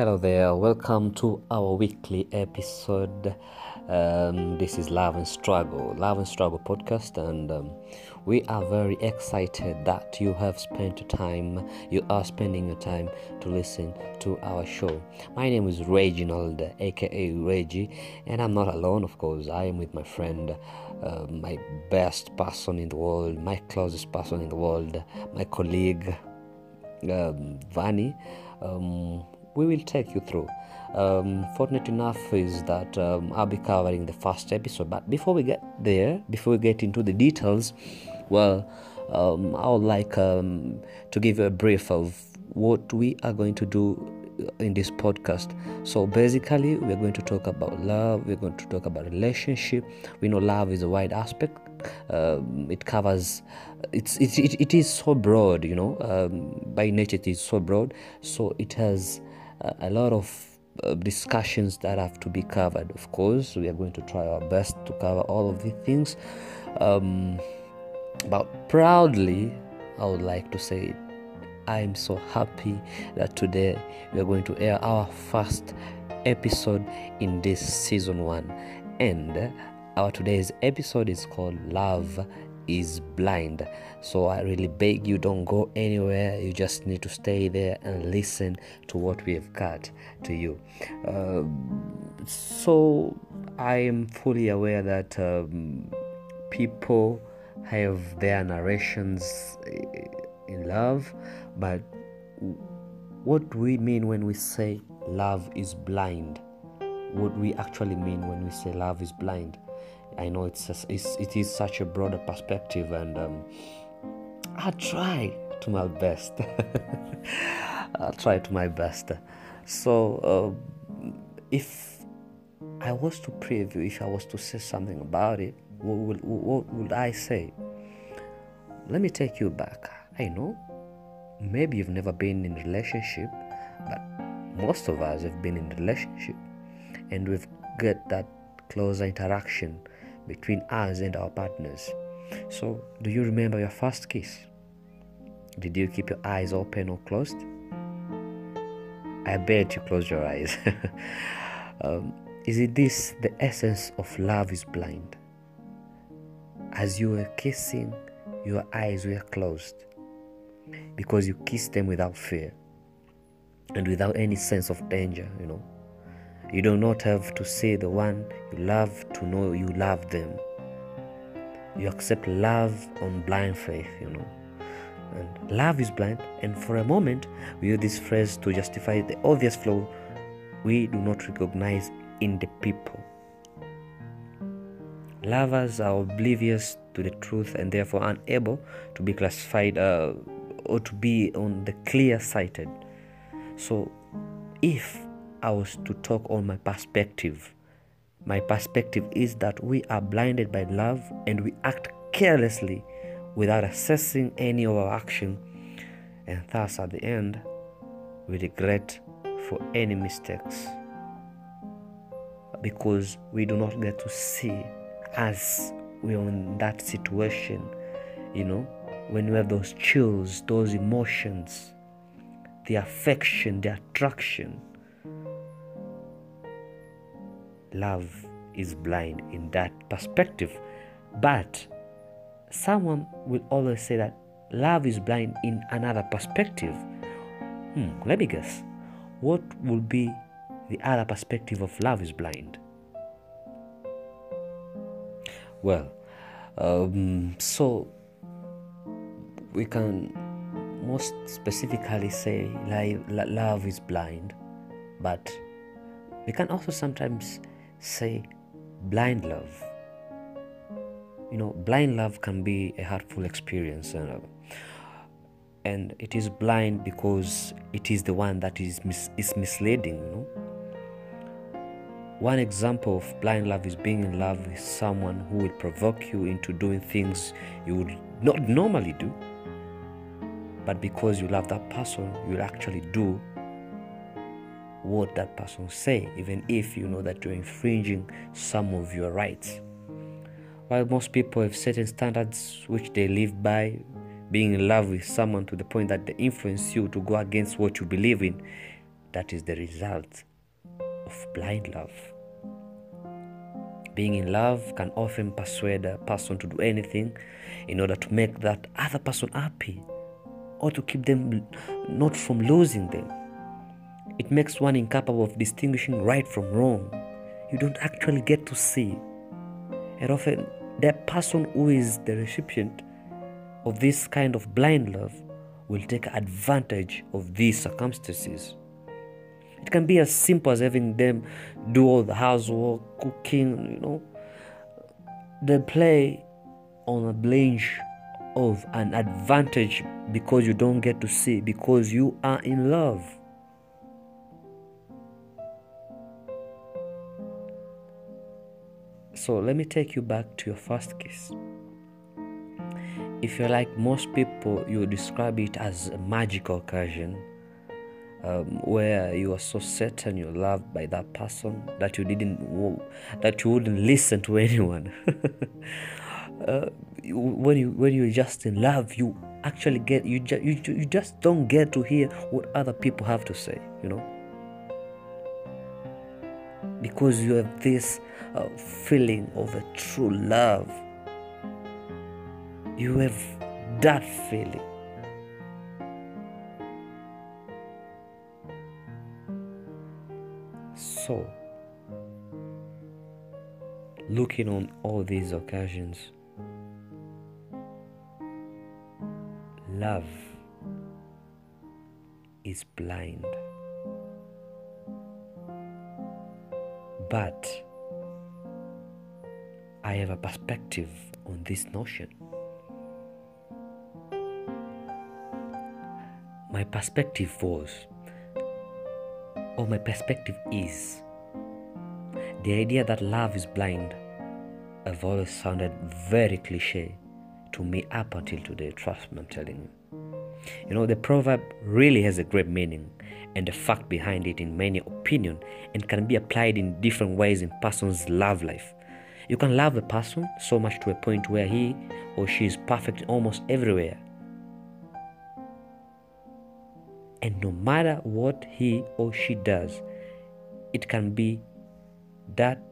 Hello there, welcome to our weekly episode. Um, this is Love and Struggle, Love and Struggle podcast, and um, we are very excited that you have spent time, you are spending your time to listen to our show. My name is Reginald, aka Reggie, and I'm not alone, of course. I am with my friend, uh, my best person in the world, my closest person in the world, my colleague, um, Vani. Um, we will take you through. Um, fortunate enough is that um, I'll be covering the first episode, but before we get there, before we get into the details, well, um, I would like um, to give you a brief of what we are going to do in this podcast. So basically, we're going to talk about love. We're going to talk about relationship. We know love is a wide aspect. Um, it covers. It's it, it, it is so broad. You know, um, by nature it is so broad. So it has a, lot of uh, discussions that have to be covered. Of course, we are going to try our best to cover all of the things. Um, but proudly, I would like to say I'm so happy that today we are going to air our first episode in this season one. And our today's episode is called Love is Blind. So I really beg you don't go anywhere. You just need to stay there and listen to what we have got to you. Um, so I am fully aware that um, people have their narrations in love, but what do we mean when we say love is blind? What we actually mean when we say love is blind? I know it's, a, it's it is such a broader perspective, and um, I try to my best. I'll try to my best. So, uh, if I was to preview, if I was to say something about it, what would, what would I say? Let me take you back. I know maybe you've never been in a relationship, but most of us have been in a relationship and we've got that closer interaction between us and our partners. So, do you remember your first kiss? Did you keep your eyes open or closed? I bet you closed your eyes. um, is it this the essence of love is blind? As you were kissing, your eyes were closed because you kissed them without fear and without any sense of danger, you know. You do not have to see the one you love to know you love them. You accept love on blind faith, you know. And love is blind, and for a moment we use this phrase to justify the obvious flaw we do not recognize in the people. Lovers are oblivious to the truth and therefore unable to be classified uh, or to be on the clear sighted. So, if I was to talk on my perspective, my perspective is that we are blinded by love and we act carelessly without assessing any of our action, and thus at the end, we regret for any mistakes because we do not get to see as we're in that situation, you know, when you have those chills, those emotions, the affection, the attraction. Love is blind in that perspective. But someone will always say that love is blind in another perspective. Hmm, let me guess. What will be the other perspective of love is blind? Well, um, so we can most specifically say love is blind, but we can also sometimes say blind love. You know, blind love can be a hurtful experience, uh, and it is blind because it is the one that is mis- is misleading. You know, one example of blind love is being in love with someone who will provoke you into doing things you would not normally do. But because you love that person, you'll actually do what that person say, even if you know that you're infringing some of your rights. While most people have certain standards which they live by, being in love with someone to the point that they influence you to go against what you believe in, that is the result of blind love. Being in love can often persuade a person to do anything in order to make that other person happy or to keep them not from losing them. It makes one incapable of distinguishing right from wrong. You don't actually get to see. And often, that person who is the recipient of this kind of blind love will take advantage of these circumstances. It can be as simple as having them do all the housework, cooking, you know. They play on a blanche of an advantage because you don't get to see, because you are in love. So let me take you back to your first kiss. If you're like most people, you describe it as a magical occasion um, where you are so certain you're loved by that person that you didn't that you wouldn't listen to anyone. uh, when you when you're just in love, you actually get you, ju- you you just don't get to hear what other people have to say. You know, because you have this uh, feeling of a true love. You have that feeling So, looking on all these occasions, love is blind. But I have a perspective on this notion. My perspective was or my perspective is the idea that love is blind have always sounded very cliche to me up until today. Trust me, I'm telling you. You know, the proverb really has a great meaning and the fact behind it in many opinion and can be applied in different ways in person's love life. You can love a person so much to a point where he or she is perfect almost everywhere And no matter what he or she does, it can be that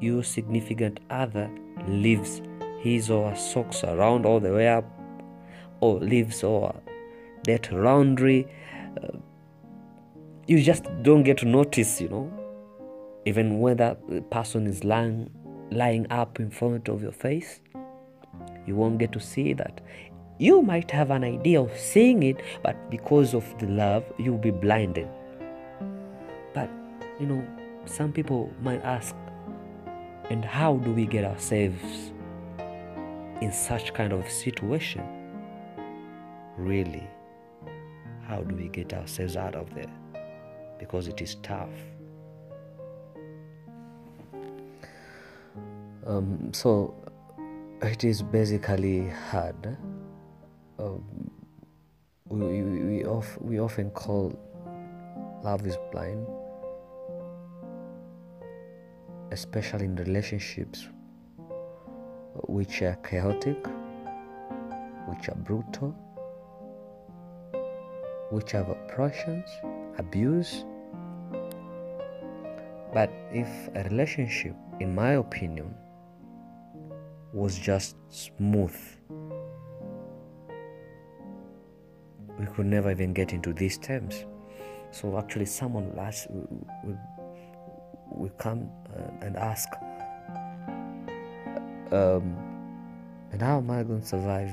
your significant other leaves his or her socks around all the way up, or leaves or that laundry. Uh, you just don't get to notice, you know, even when that person is lying, lying up in front of your face. You won't get to see that. You might have an idea of seeing it, but because of the love, you'll be blinded. But, you know, some people might ask, and how do we get ourselves in such kind of situation? Really, how do we get ourselves out of there? Because it is tough. Um, so it is basically hard um, we, we, we, of, we often call love is blind, especially in relationships which are chaotic, which are brutal, which have oppressions, abuse. But if a relationship, in my opinion, was just smooth we could never even get into these terms. So actually, someone last will, will come uh, and ask, um, and how am I going to survive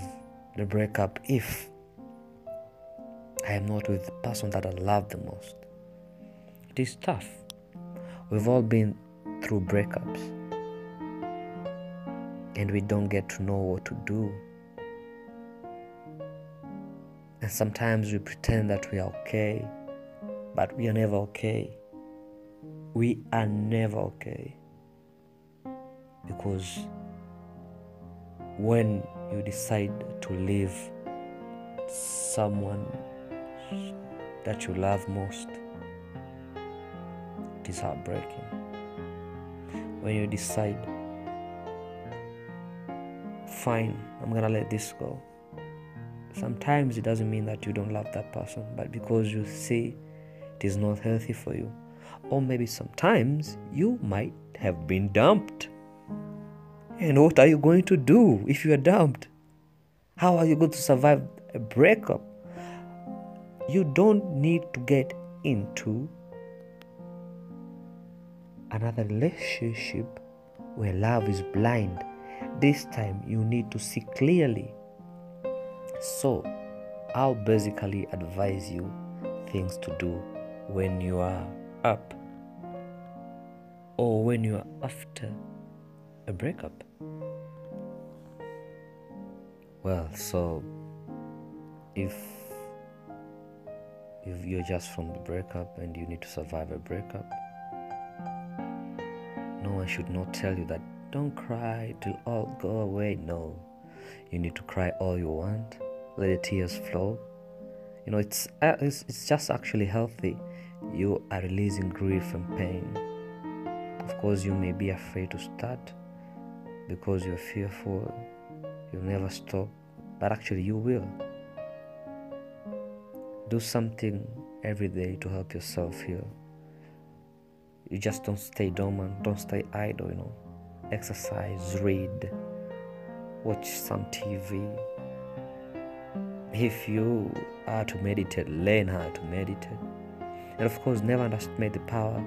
the breakup if I am not with the person that I love the most? It is tough. We've all been through breakups, and we don't get to know what to do and sometimes we pretend that we are okay, but we are never okay. We are never okay. Because when you decide to leave someone that you love most, it is heartbreaking. When you decide, fine, I'm gonna let this go sometimes it doesn't mean that you don't love that person, but because you see it is not healthy for you. Or maybe sometimes you might have been dumped. And what are you going to do if you are dumped? How are you going to survive a breakup? You don't need to get into another relationship where love is blind. This time you need to see clearly. So, I'll basically advise you things to do when you are up or when you are after a breakup. Well, so if if you're just from the breakup and you need to survive a breakup, no one should not tell you that don't cry till all go away. No, you need to cry all you want. Let the tears flow. You know, it's uh, it's, it's just actually healthy. You are releasing grief and pain. Of course, you may be afraid to start because you're fearful. You'll never stop, but actually, you will. Do something every day to help yourself heal. You just don't stay dormant, don't stay idle, you know. Exercise, read, watch some TV. If you are to meditate, learn how to meditate. And of course, never underestimate the power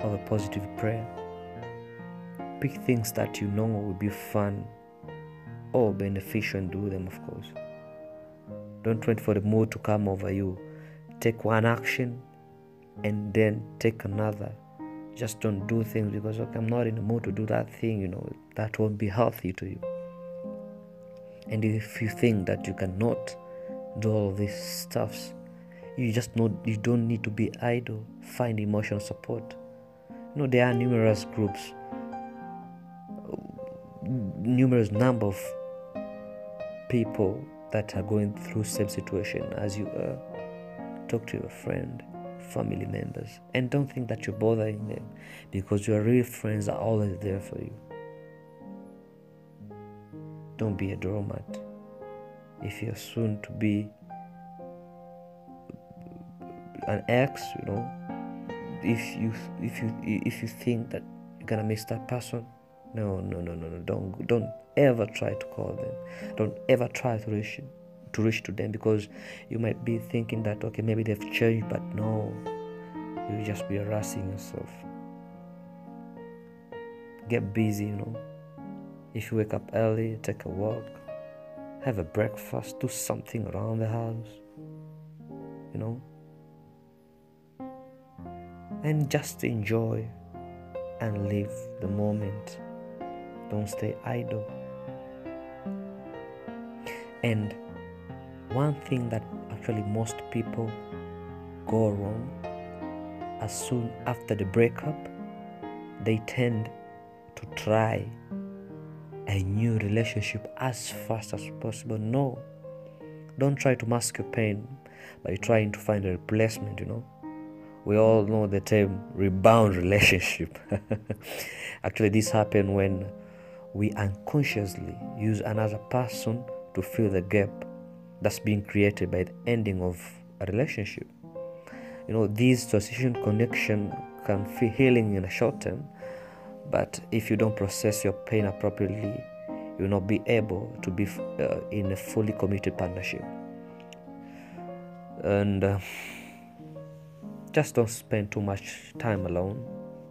of a positive prayer. Pick things that you know will be fun or beneficial and do them, of course. Don't wait for the mood to come over you. Take one action and then take another. Just don't do things because okay, I'm not in the mood to do that thing, you know, that won't be healthy to you. And if you think that you cannot do all these stuffs, you just know you don't need to be idle. Find emotional support. You know, there are numerous groups, numerous number of people that are going through same situation as you are. Talk to your friend family members and don't think that you're bothering them because your real friends are always there for you. Don't be a doormat. If you're soon to be an ex, you know, if you if you if you think that you're gonna miss that person, no, no, no, no, no. Don't don't ever try to call them. Don't ever try to reach to reach to them because you might be thinking that okay maybe they've changed but no you'll just be harassing yourself. Get busy you know. If you wake up early take a walk have a breakfast do something around the house you know. And just enjoy and live the moment. Don't stay idle. And one thing that actually most people go wrong as soon after the breakup, they tend to try a new relationship as fast as possible. No, don't try to mask your pain by trying to find a replacement, you know. We all know the term rebound relationship. Actually, this happens when we unconsciously use another person to fill the gap that's being created by the ending of a relationship. You know, these transition connection can feel healing in a short term, but if you don't process your pain appropriately, you will not be able to be uh, in a fully committed partnership. And uh, just don't spend too much time alone.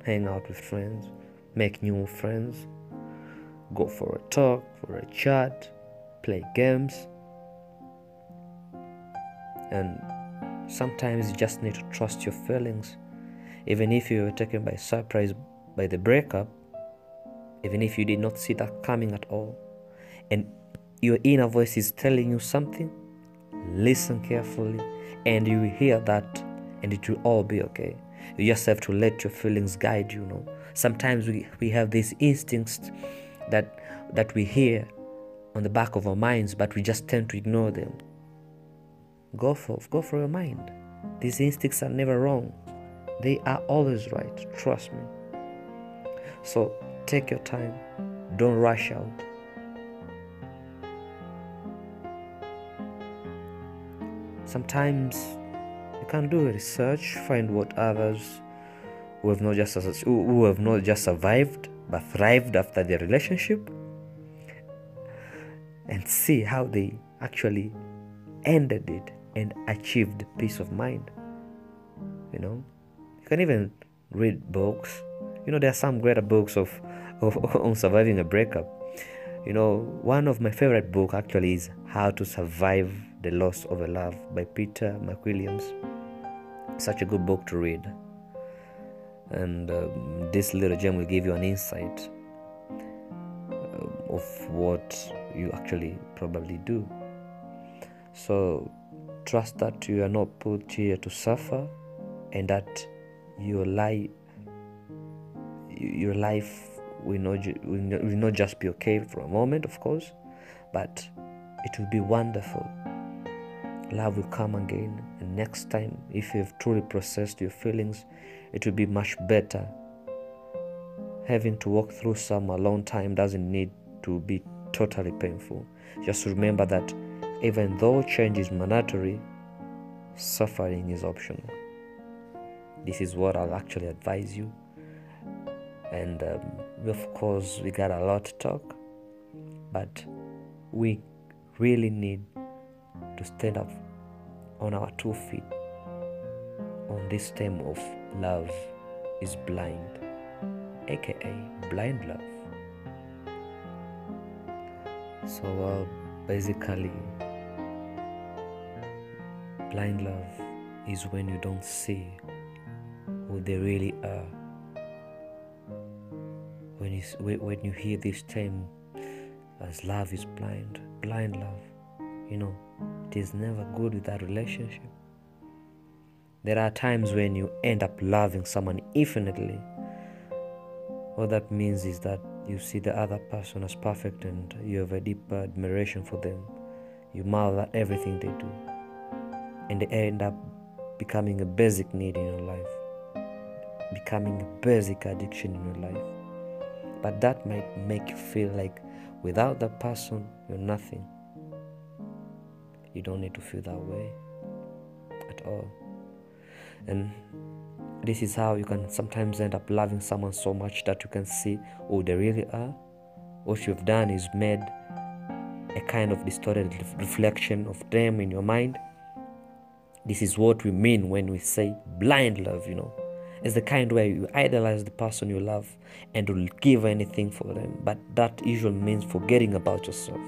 Hang out with friends, make new friends, go for a talk, for a chat, play games and sometimes you just need to trust your feelings. Even if you were taken by surprise by the breakup even if you did not see that coming at all and your inner voice is telling you something listen carefully and you will hear that and it will all be okay. You just have to let your feelings guide you, know. Sometimes we, we have these instincts that that we hear on the back of our minds but we just tend to ignore them Go for go for your mind. These instincts are never wrong. They are always right. Trust me. So take your time. Don't rush out. Sometimes you can do research, find what others who have not just who have not just survived but thrived after their relationship and see how they actually ended it and achieved peace of mind. You know, you can even read books. You know, there are some greater books of, of on surviving a breakup. You know, one of my favorite book actually is How to Survive the Loss of a Love by Peter McWilliams. Such a good book to read. And um, this little gem will give you an insight uh, of what you actually probably do. So trust that you are not put here to suffer and that your life your life will not, will not, just be okay for a moment of course but it will be wonderful. Love will come again and next time if you have truly processed your feelings it will be much better. Having to walk through some a long time doesn't need to be totally painful. Just remember that even though change is mandatory, suffering is optional. This is what I'll actually advise you. And um, of course, we got a lot to talk, but we really need to stand up on our two feet on this theme of love is blind, aka blind love. So, uh, basically, Blind love is when you don't see who they really are. When you, when you hear this term as love is blind, blind love, you know, it is never good with that relationship. There are times when you end up loving someone infinitely. What that means is that you see the other person as perfect and you have a deep admiration for them. You marvel at everything they do and they end up becoming a basic need in your life, becoming a basic addiction in your life. But that might make you feel like without that person, you're nothing. You don't need to feel that way at all. And this is how you can sometimes end up loving someone so much that you can see who they really are. What you've done is made a kind of distorted reflection of them in your mind this is what we mean when we say blind love, you know. It's the kind where you idolize the person you love and will give anything for them, but that usually means forgetting about yourself.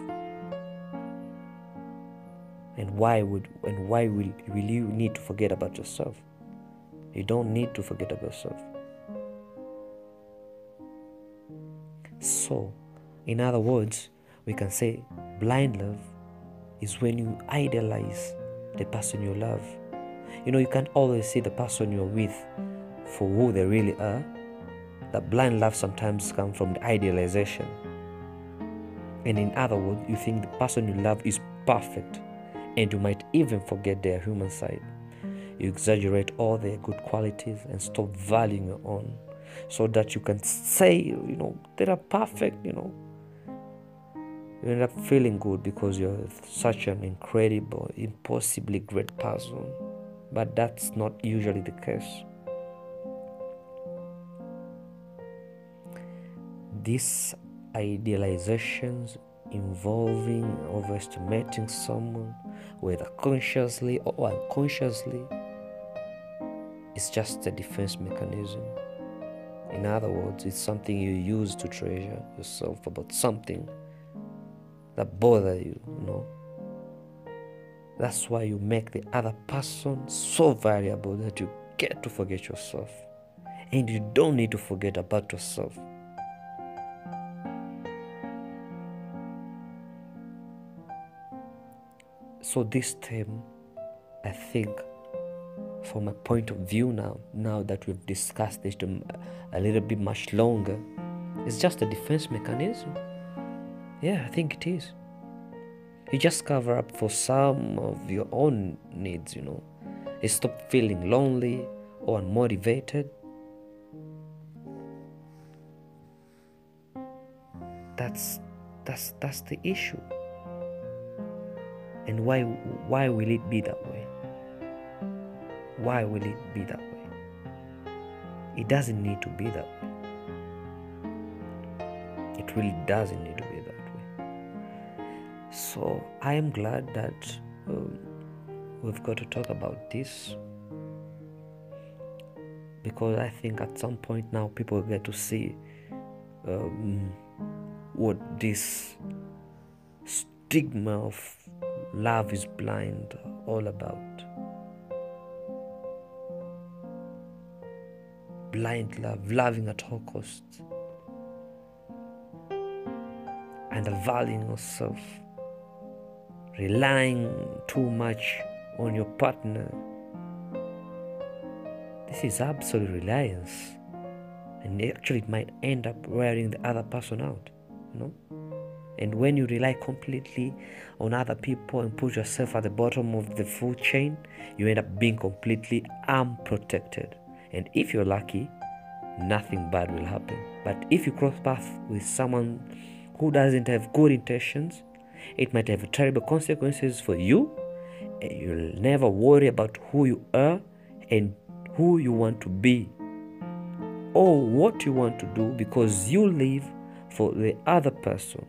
And why would and why will, will you need to forget about yourself? You don't need to forget about yourself. So, in other words, we can say blind love is when you idolize the person you love. You know, you can't always see the person you're with for who they really are. That blind love sometimes comes from the idealization. And in other words, you think the person you love is perfect, and you might even forget their human side. You exaggerate all their good qualities and stop valuing your own so that you can say, you know, they are perfect, you know, you end up feeling good because you're such an incredible, impossibly great person. But that's not usually the case. These idealizations involving overestimating someone, whether consciously or unconsciously, is just a defense mechanism. In other words, it's something you use to treasure yourself about something that bother you, you know. That's why you make the other person so valuable that you get to forget yourself. And you don't need to forget about yourself. So, this theme, I think, from a point of view now, now that we've discussed this a little bit much longer, is just a defense mechanism. Yeah, I think it is. You just cover up for some of your own needs, you know. You stop feeling lonely or unmotivated. That's that's that's the issue. And why why will it be that way? why will it be that way? It doesn't need to be that way. It really doesn't need to be. So I am glad that um, we've got to talk about this. Because I think at some point now people will get to see um, what this stigma of love is blind all about. Blind love, loving at all costs, undervaluing yourself, relying too much on your partner. This is absolute reliance, and actually, it might end up wearing the other person out. You know. And when you rely completely on other people and put yourself at the bottom of the food chain, you end up being completely unprotected. And if you're lucky, nothing bad will happen. But if you cross paths with someone who doesn't have good intentions, it might have terrible consequences for you. You'll never worry about who you are and who you want to be or what you want to do because you live for the other person.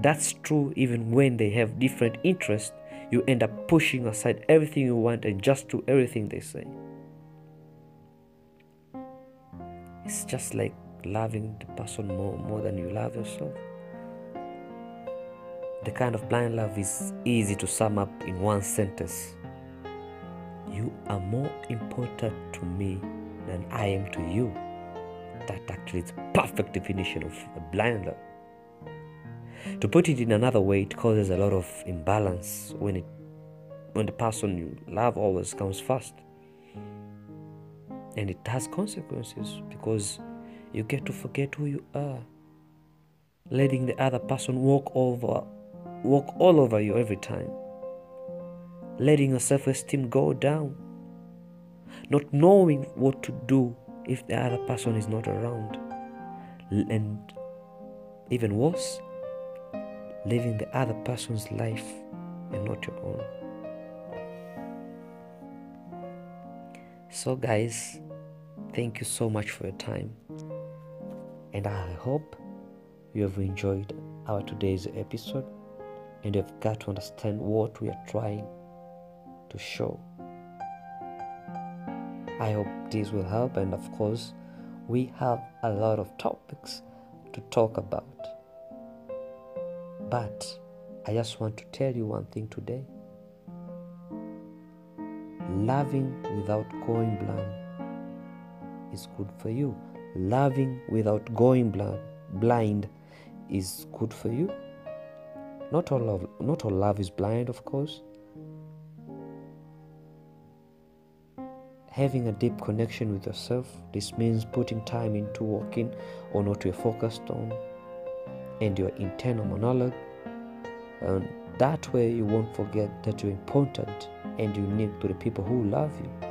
That's true even when they have different interests. You end up pushing aside everything you want and just do everything they say. It's just like loving the person more, more than you love yourself. The kind of blind love is easy to sum up in one sentence You are more important to me than I am to you. That actually is perfect definition of a blind love. To put it in another way, it causes a lot of imbalance when it when the person you love always comes first. And it has consequences because you get to forget who you are. Letting the other person walk over walk all over you every time. Letting your self-esteem go down. Not knowing what to do if the other person is not around. And even worse, living the other person's life and not your own. So, guys, thank you so much for your time, and I hope you have enjoyed our today's episode and you've got to understand what we are trying to show. I hope this will help, and of course, we have a lot of topics to talk about. But I just want to tell you one thing today loving without going blind is good for you. Loving without going blind, blind is good for you. Not all love, not all love is blind, of course. Having a deep connection with yourself, this means putting time into working on what you're focused on and your internal monologue. And that way, you won't forget that you're important and unique to the people who love you.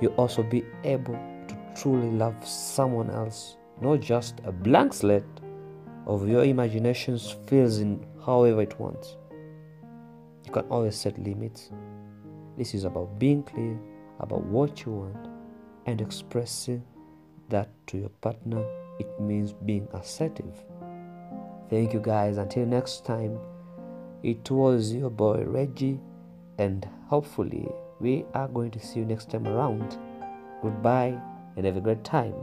You'll also be able to truly love someone else, not just a blank slate of your imaginations fills in however it wants. You can always set limits. This is about being clear about what you want and expressing that to your partner. It means being assertive. Thank you guys. Until next time, it was your boy Reggie, and hopefully, we are going to see you next time around. Goodbye and have a great time.